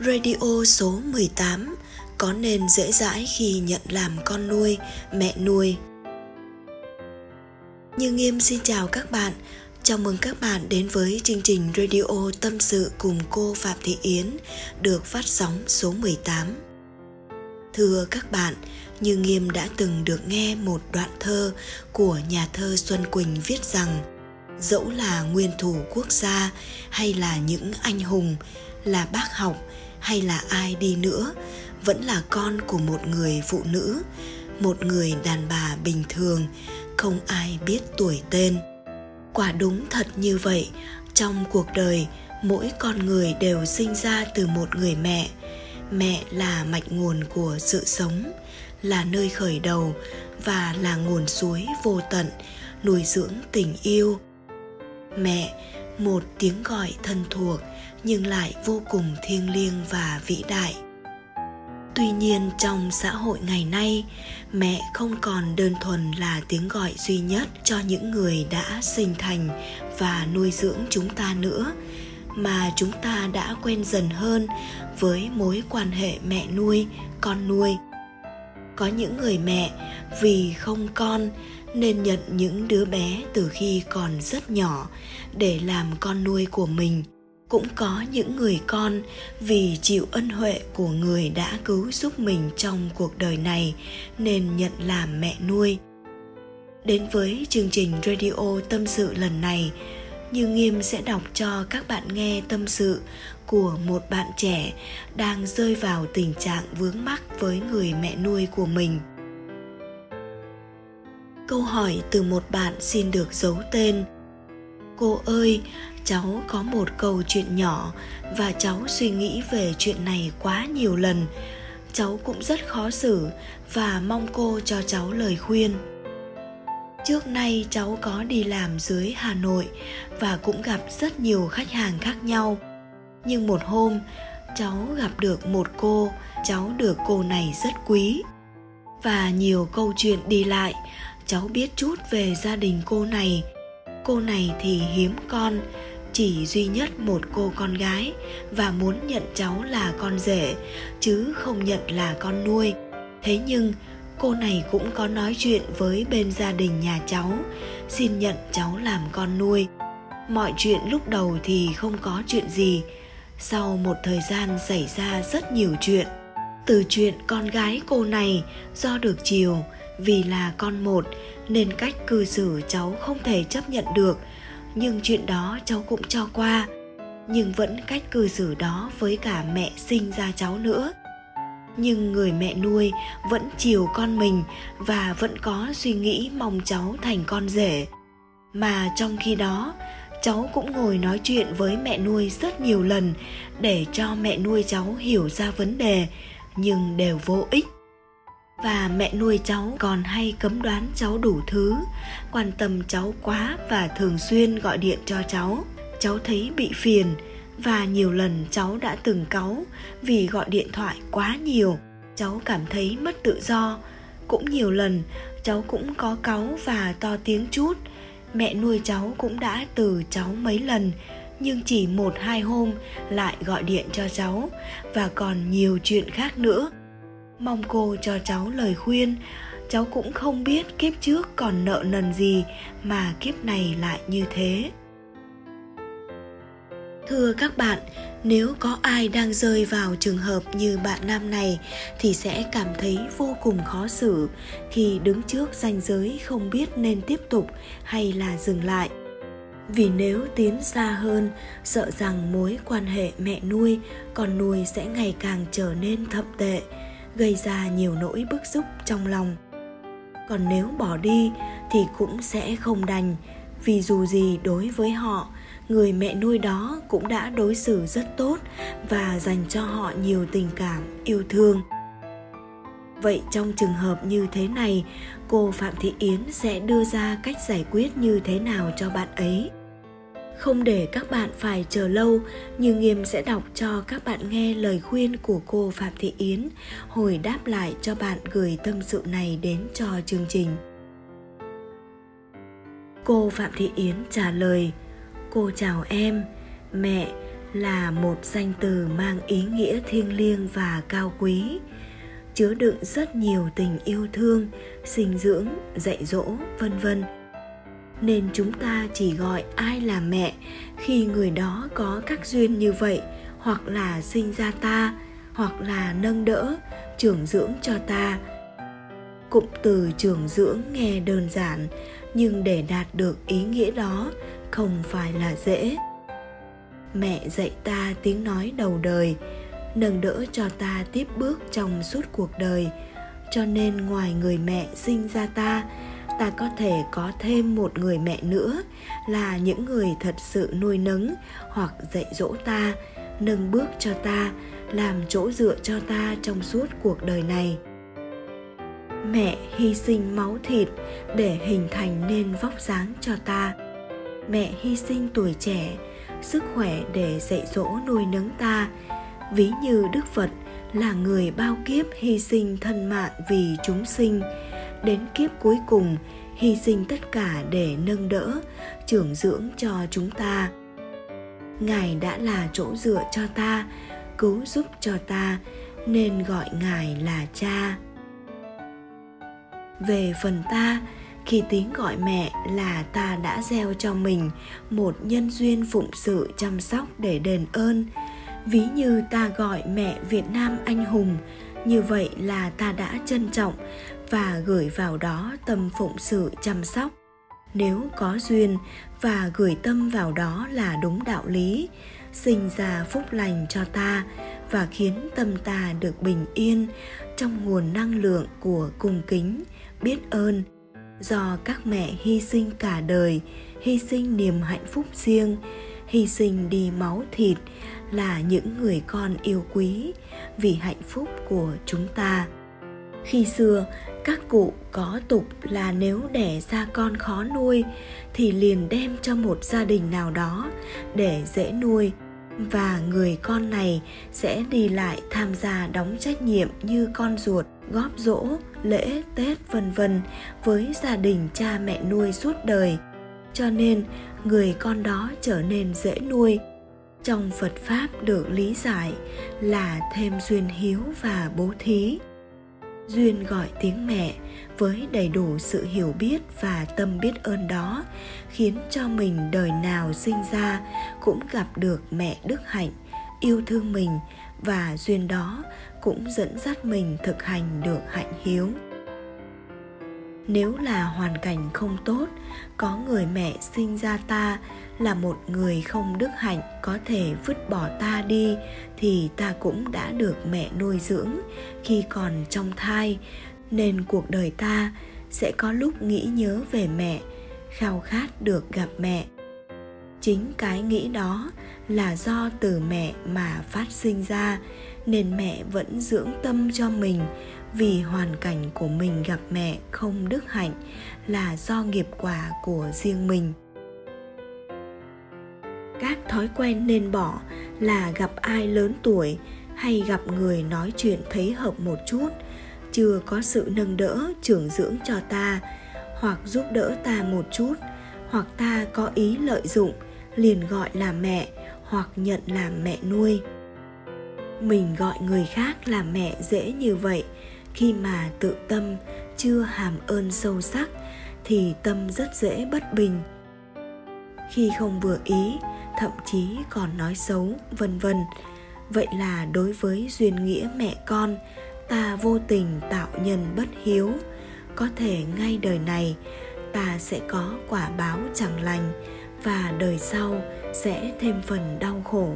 Radio số 18 có nên dễ dãi khi nhận làm con nuôi, mẹ nuôi. Như Nghiêm xin chào các bạn. Chào mừng các bạn đến với chương trình radio tâm sự cùng cô Phạm Thị Yến được phát sóng số 18. Thưa các bạn, Như Nghiêm đã từng được nghe một đoạn thơ của nhà thơ Xuân Quỳnh viết rằng dẫu là nguyên thủ quốc gia hay là những anh hùng, là bác học hay là ai đi nữa, vẫn là con của một người phụ nữ, một người đàn bà bình thường, không ai biết tuổi tên. Quả đúng thật như vậy, trong cuộc đời, mỗi con người đều sinh ra từ một người mẹ. Mẹ là mạch nguồn của sự sống, là nơi khởi đầu và là nguồn suối vô tận, nuôi dưỡng tình yêu. Mẹ, một tiếng gọi thân thuộc nhưng lại vô cùng thiêng liêng và vĩ đại. Tuy nhiên trong xã hội ngày nay, mẹ không còn đơn thuần là tiếng gọi duy nhất cho những người đã sinh thành và nuôi dưỡng chúng ta nữa, mà chúng ta đã quen dần hơn với mối quan hệ mẹ nuôi, con nuôi. Có những người mẹ vì không con nên nhận những đứa bé từ khi còn rất nhỏ để làm con nuôi của mình cũng có những người con, vì chịu ân huệ của người đã cứu giúp mình trong cuộc đời này, nên nhận làm mẹ nuôi. Đến với chương trình radio tâm sự lần này, như nghiêm sẽ đọc cho các bạn nghe tâm sự của một bạn trẻ đang rơi vào tình trạng vướng mắc với người mẹ nuôi của mình. Câu hỏi từ một bạn xin được giấu tên cô ơi, cháu có một câu chuyện nhỏ và cháu suy nghĩ về chuyện này quá nhiều lần. Cháu cũng rất khó xử và mong cô cho cháu lời khuyên. Trước nay cháu có đi làm dưới hà nội và cũng gặp rất nhiều khách hàng khác nhau. Nhưng một hôm, cháu gặp được một cô, cháu được cô này rất quý. Và nhiều câu chuyện đi lại, cháu biết chút về gia đình cô này cô này thì hiếm con, chỉ duy nhất một cô con gái và muốn nhận cháu là con rể, chứ không nhận là con nuôi. Thế nhưng, cô này cũng có nói chuyện với bên gia đình nhà cháu, xin nhận cháu làm con nuôi. Mọi chuyện lúc đầu thì không có chuyện gì. Sau một thời gian xảy ra rất nhiều chuyện, từ chuyện con gái cô này do được chiều vì là con một, nên cách cư xử cháu không thể chấp nhận được. Nhưng chuyện đó cháu cũng cho qua. Nhưng vẫn cách cư xử đó với cả mẹ sinh ra cháu nữa. Nhưng người mẹ nuôi vẫn chiều con mình và vẫn có suy nghĩ mong cháu thành con rể. Mà trong khi đó, cháu cũng ngồi nói chuyện với mẹ nuôi rất nhiều lần để cho mẹ nuôi cháu hiểu ra vấn đề, nhưng đều vô ích và mẹ nuôi cháu còn hay cấm đoán cháu đủ thứ. Quan tâm cháu quá và thường xuyên gọi điện cho cháu. Cháu thấy bị phiền và nhiều lần cháu đã từng cáu vì gọi điện thoại quá nhiều. Cháu cảm thấy mất tự do. Cũng nhiều lần, cháu cũng có cáu và to tiếng chút. Mẹ nuôi cháu cũng đã từ cháu mấy lần, nhưng chỉ một hai hôm lại gọi điện cho cháu. Và còn nhiều chuyện khác nữa mong cô cho cháu lời khuyên. Cháu cũng không biết kiếp trước còn nợ nần gì mà kiếp này lại như thế. Thưa các bạn, nếu có ai đang rơi vào trường hợp như bạn nam này thì sẽ cảm thấy vô cùng khó xử. Khi đứng trước ranh giới không biết nên tiếp tục hay là dừng lại. Vì nếu tiến xa hơn, sợ rằng mối quan hệ mẹ nuôi, con nuôi sẽ ngày càng trở nên thậm tệ gây ra nhiều nỗi bức xúc trong lòng. Còn nếu bỏ đi thì cũng sẽ không đành, vì dù gì đối với họ, người mẹ nuôi đó cũng đã đối xử rất tốt và dành cho họ nhiều tình cảm, yêu thương. Vậy trong trường hợp như thế này, cô phạm thị yến sẽ đưa ra cách giải quyết như thế nào cho bạn ấy? Không để các bạn phải chờ lâu, như Nghiêm sẽ đọc cho các bạn nghe lời khuyên của cô Phạm Thị Yến hồi đáp lại cho bạn gửi tâm sự này đến cho chương trình. Cô Phạm Thị Yến trả lời: Cô chào em, mẹ, là một danh từ mang ý nghĩa thiêng liêng và cao quý chứa đựng rất nhiều tình yêu thương sinh dưỡng dạy dỗ vân vân nên chúng ta chỉ gọi ai là mẹ khi người đó có các duyên như vậy, hoặc là sinh ra ta, hoặc là nâng đỡ, trưởng dưỡng cho ta. Cụm từ trưởng dưỡng nghe đơn giản, nhưng để đạt được ý nghĩa đó không phải là dễ. Mẹ dạy ta tiếng nói đầu đời, nâng đỡ cho ta tiếp bước trong suốt cuộc đời. Cho nên ngoài người mẹ sinh ra ta ta có thể có thêm một người mẹ nữa, là những người thật sự nuôi nấng hoặc dạy dỗ ta, nâng bước cho ta, làm chỗ dựa cho ta trong suốt cuộc đời này. Mẹ hy sinh máu thịt để hình thành nên vóc dáng cho ta. Mẹ hy sinh tuổi trẻ, sức khỏe để dạy dỗ nuôi nấng ta. Ví như đức phật là người bao kiếp hy sinh thân mạng vì chúng sinh đến kiếp cuối cùng, hy sinh tất cả để nâng đỡ, trưởng dưỡng cho chúng ta. Ngài đã là chỗ dựa cho ta, cứu giúp cho ta, nên gọi ngài là cha. Về phần ta, khi tiếng gọi mẹ là ta đã gieo cho mình một nhân duyên phụng sự chăm sóc để đền ơn. Ví như ta gọi mẹ việt nam anh hùng, như vậy là ta đã trân trọng và gửi vào đó tâm phụng sự chăm sóc. Nếu có duyên và gửi tâm vào đó là đúng đạo lý, sinh ra phúc lành cho ta và khiến tâm ta được bình yên trong nguồn năng lượng của cung kính, biết ơn. Do các mẹ hy sinh cả đời, hy sinh niềm hạnh phúc riêng, hy sinh đi máu thịt là những người con yêu quý vì hạnh phúc của chúng ta. Khi xưa các cụ có tục là nếu đẻ ra con khó nuôi, thì liền đem cho một gia đình nào đó để dễ nuôi. Và người con này sẽ đi lại tham gia đóng trách nhiệm như con ruột, góp dỗ lễ, tết, vân vân với gia đình cha mẹ nuôi suốt đời. Cho nên, người con đó trở nên dễ nuôi. Trong phật pháp được lý giải là thêm duyên hiếu và bố thí duyên gọi tiếng mẹ với đầy đủ sự hiểu biết và tâm biết ơn đó, khiến cho mình đời nào sinh ra cũng gặp được mẹ đức hạnh, yêu thương mình và duyên đó cũng dẫn dắt mình thực hành được hạnh hiếu nếu là hoàn cảnh không tốt, có người mẹ sinh ra ta, là một người không đức hạnh, có thể vứt bỏ ta đi, thì ta cũng đã được mẹ nuôi dưỡng. Khi còn trong thai, nên cuộc đời ta sẽ có lúc nghĩ nhớ về mẹ, khao khát được gặp mẹ. Chính cái nghĩ đó là do từ mẹ mà phát sinh ra, nên mẹ vẫn dưỡng tâm cho mình vì hoàn cảnh của mình gặp mẹ không đức hạnh là do nghiệp quả của riêng mình. Các thói quen nên bỏ là gặp ai lớn tuổi hay gặp người nói chuyện thấy hợp một chút, chưa có sự nâng đỡ, trưởng dưỡng cho ta, hoặc giúp đỡ ta một chút, hoặc ta có ý lợi dụng, liền gọi là mẹ hoặc nhận làm mẹ nuôi. Mình gọi người khác là mẹ dễ như vậy khi mà tự tâm chưa hàm ơn sâu sắc thì tâm rất dễ bất bình. Khi không vừa ý, thậm chí còn nói xấu, vân vân. Vậy là đối với duyên nghĩa mẹ con, ta vô tình tạo nhân bất hiếu. Có thể ngay đời này, ta sẽ có quả báo chẳng lành và đời sau sẽ thêm phần đau khổ.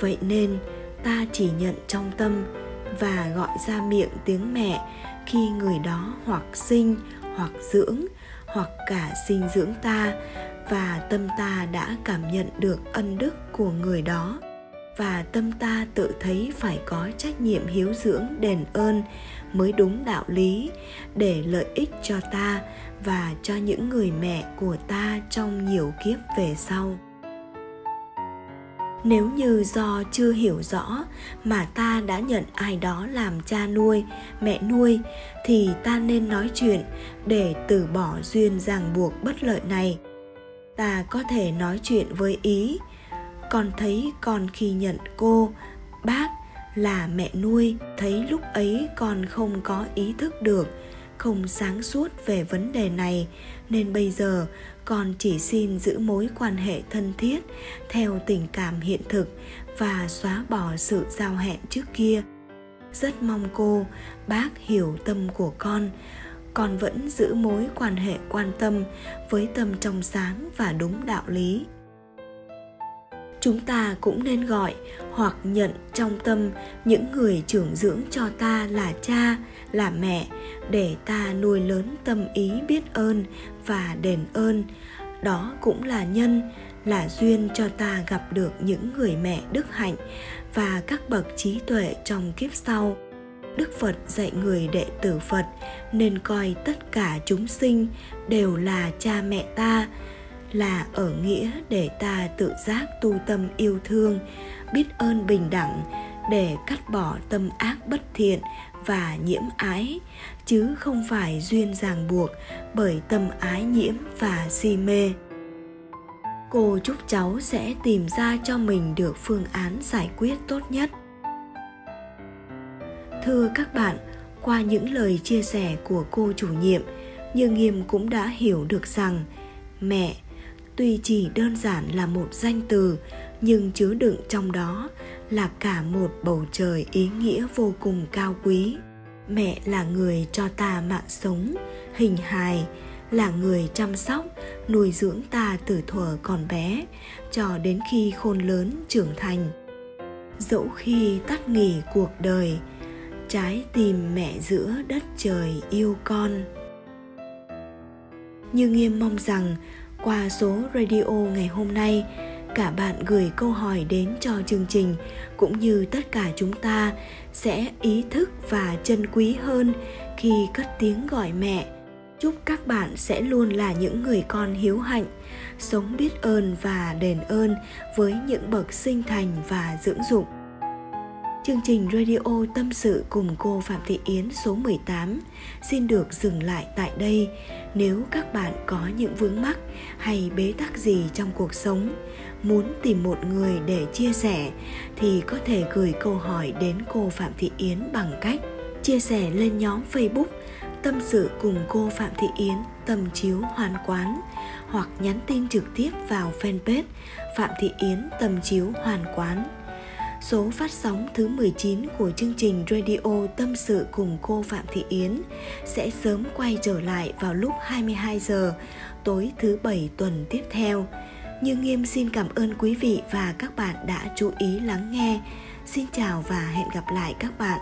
Vậy nên, ta chỉ nhận trong tâm và gọi ra miệng tiếng mẹ khi người đó hoặc sinh, hoặc dưỡng, hoặc cả sinh dưỡng ta, và tâm ta đã cảm nhận được ân đức của người đó. Và tâm ta tự thấy phải có trách nhiệm hiếu dưỡng, đền ơn mới đúng đạo lý để lợi ích cho ta và cho những người mẹ của ta trong nhiều kiếp về sau nếu như do chưa hiểu rõ mà ta đã nhận ai đó làm cha nuôi, mẹ nuôi, thì ta nên nói chuyện để từ bỏ duyên ràng buộc bất lợi này. Ta có thể nói chuyện với ý, con thấy con khi nhận cô, bác là mẹ nuôi, thấy lúc ấy con không có ý thức được, không sáng suốt về vấn đề này, nên bây giờ con chỉ xin giữ mối quan hệ thân thiết theo tình cảm hiện thực và xóa bỏ sự giao hẹn trước kia. Rất mong cô, bác hiểu tâm của con. Con vẫn giữ mối quan hệ quan tâm với tâm trong sáng và đúng đạo lý. Chúng ta cũng nên gọi hoặc nhận trong tâm những người trưởng dưỡng cho ta là cha là mẹ, để ta nuôi lớn tâm ý biết ơn và đền ơn. Đó cũng là nhân, là duyên cho ta gặp được những người mẹ đức hạnh và các bậc trí tuệ trong kiếp sau. Đức phật dạy người đệ tử phật nên coi tất cả chúng sinh đều là cha mẹ ta, là ở nghĩa để ta tự giác tu tâm yêu thương, biết ơn bình đẳng để cắt bỏ tâm ác bất thiện và nhiễm ái, chứ không phải duyên ràng buộc bởi tâm ái nhiễm và si mê. Cô chúc cháu sẽ tìm ra cho mình được phương án giải quyết tốt nhất. Thưa các bạn, qua những lời chia sẻ của cô chủ nhiệm như nghiêm cũng đã hiểu được rằng mẹ tuy chỉ đơn giản là một danh từ nhưng chứa đựng trong đó là cả một bầu trời ý nghĩa vô cùng cao quý. Mẹ là người cho ta mạng sống, hình hài là người chăm sóc, nuôi dưỡng ta từ thuở còn bé cho đến khi khôn lớn trưởng thành. Dẫu khi tắt nghỉ cuộc đời, trái tim mẹ giữa đất trời yêu con. Như nghiêm mong rằng, qua số radio ngày hôm nay cả bạn gửi câu hỏi đến cho chương trình, cũng như tất cả chúng ta sẽ ý thức và trân quý hơn khi cất tiếng gọi mẹ. Chúc các bạn sẽ luôn là những người con hiếu hạnh, sống biết ơn và đền ơn với những bậc sinh thành và dưỡng dụng. Chương trình Radio Tâm sự cùng cô Phạm Thị Yến số 18 xin được dừng lại tại đây. Nếu các bạn có những vướng mắc hay bế tắc gì trong cuộc sống, muốn tìm một người để chia sẻ thì có thể gửi câu hỏi đến cô Phạm Thị Yến bằng cách chia sẻ lên nhóm Facebook Tâm sự cùng cô Phạm Thị Yến Tâm chiếu hoàn quán hoặc nhắn tin trực tiếp vào fanpage Phạm Thị Yến Tâm chiếu hoàn quán Số phát sóng thứ 19 của chương trình Radio Tâm sự cùng cô Phạm Thị Yến sẽ sớm quay trở lại vào lúc 22 giờ, tối thứ bảy tuần tiếp theo. Như Nghiêm xin cảm ơn quý vị và các bạn đã chú ý lắng nghe. Xin chào và hẹn gặp lại các bạn.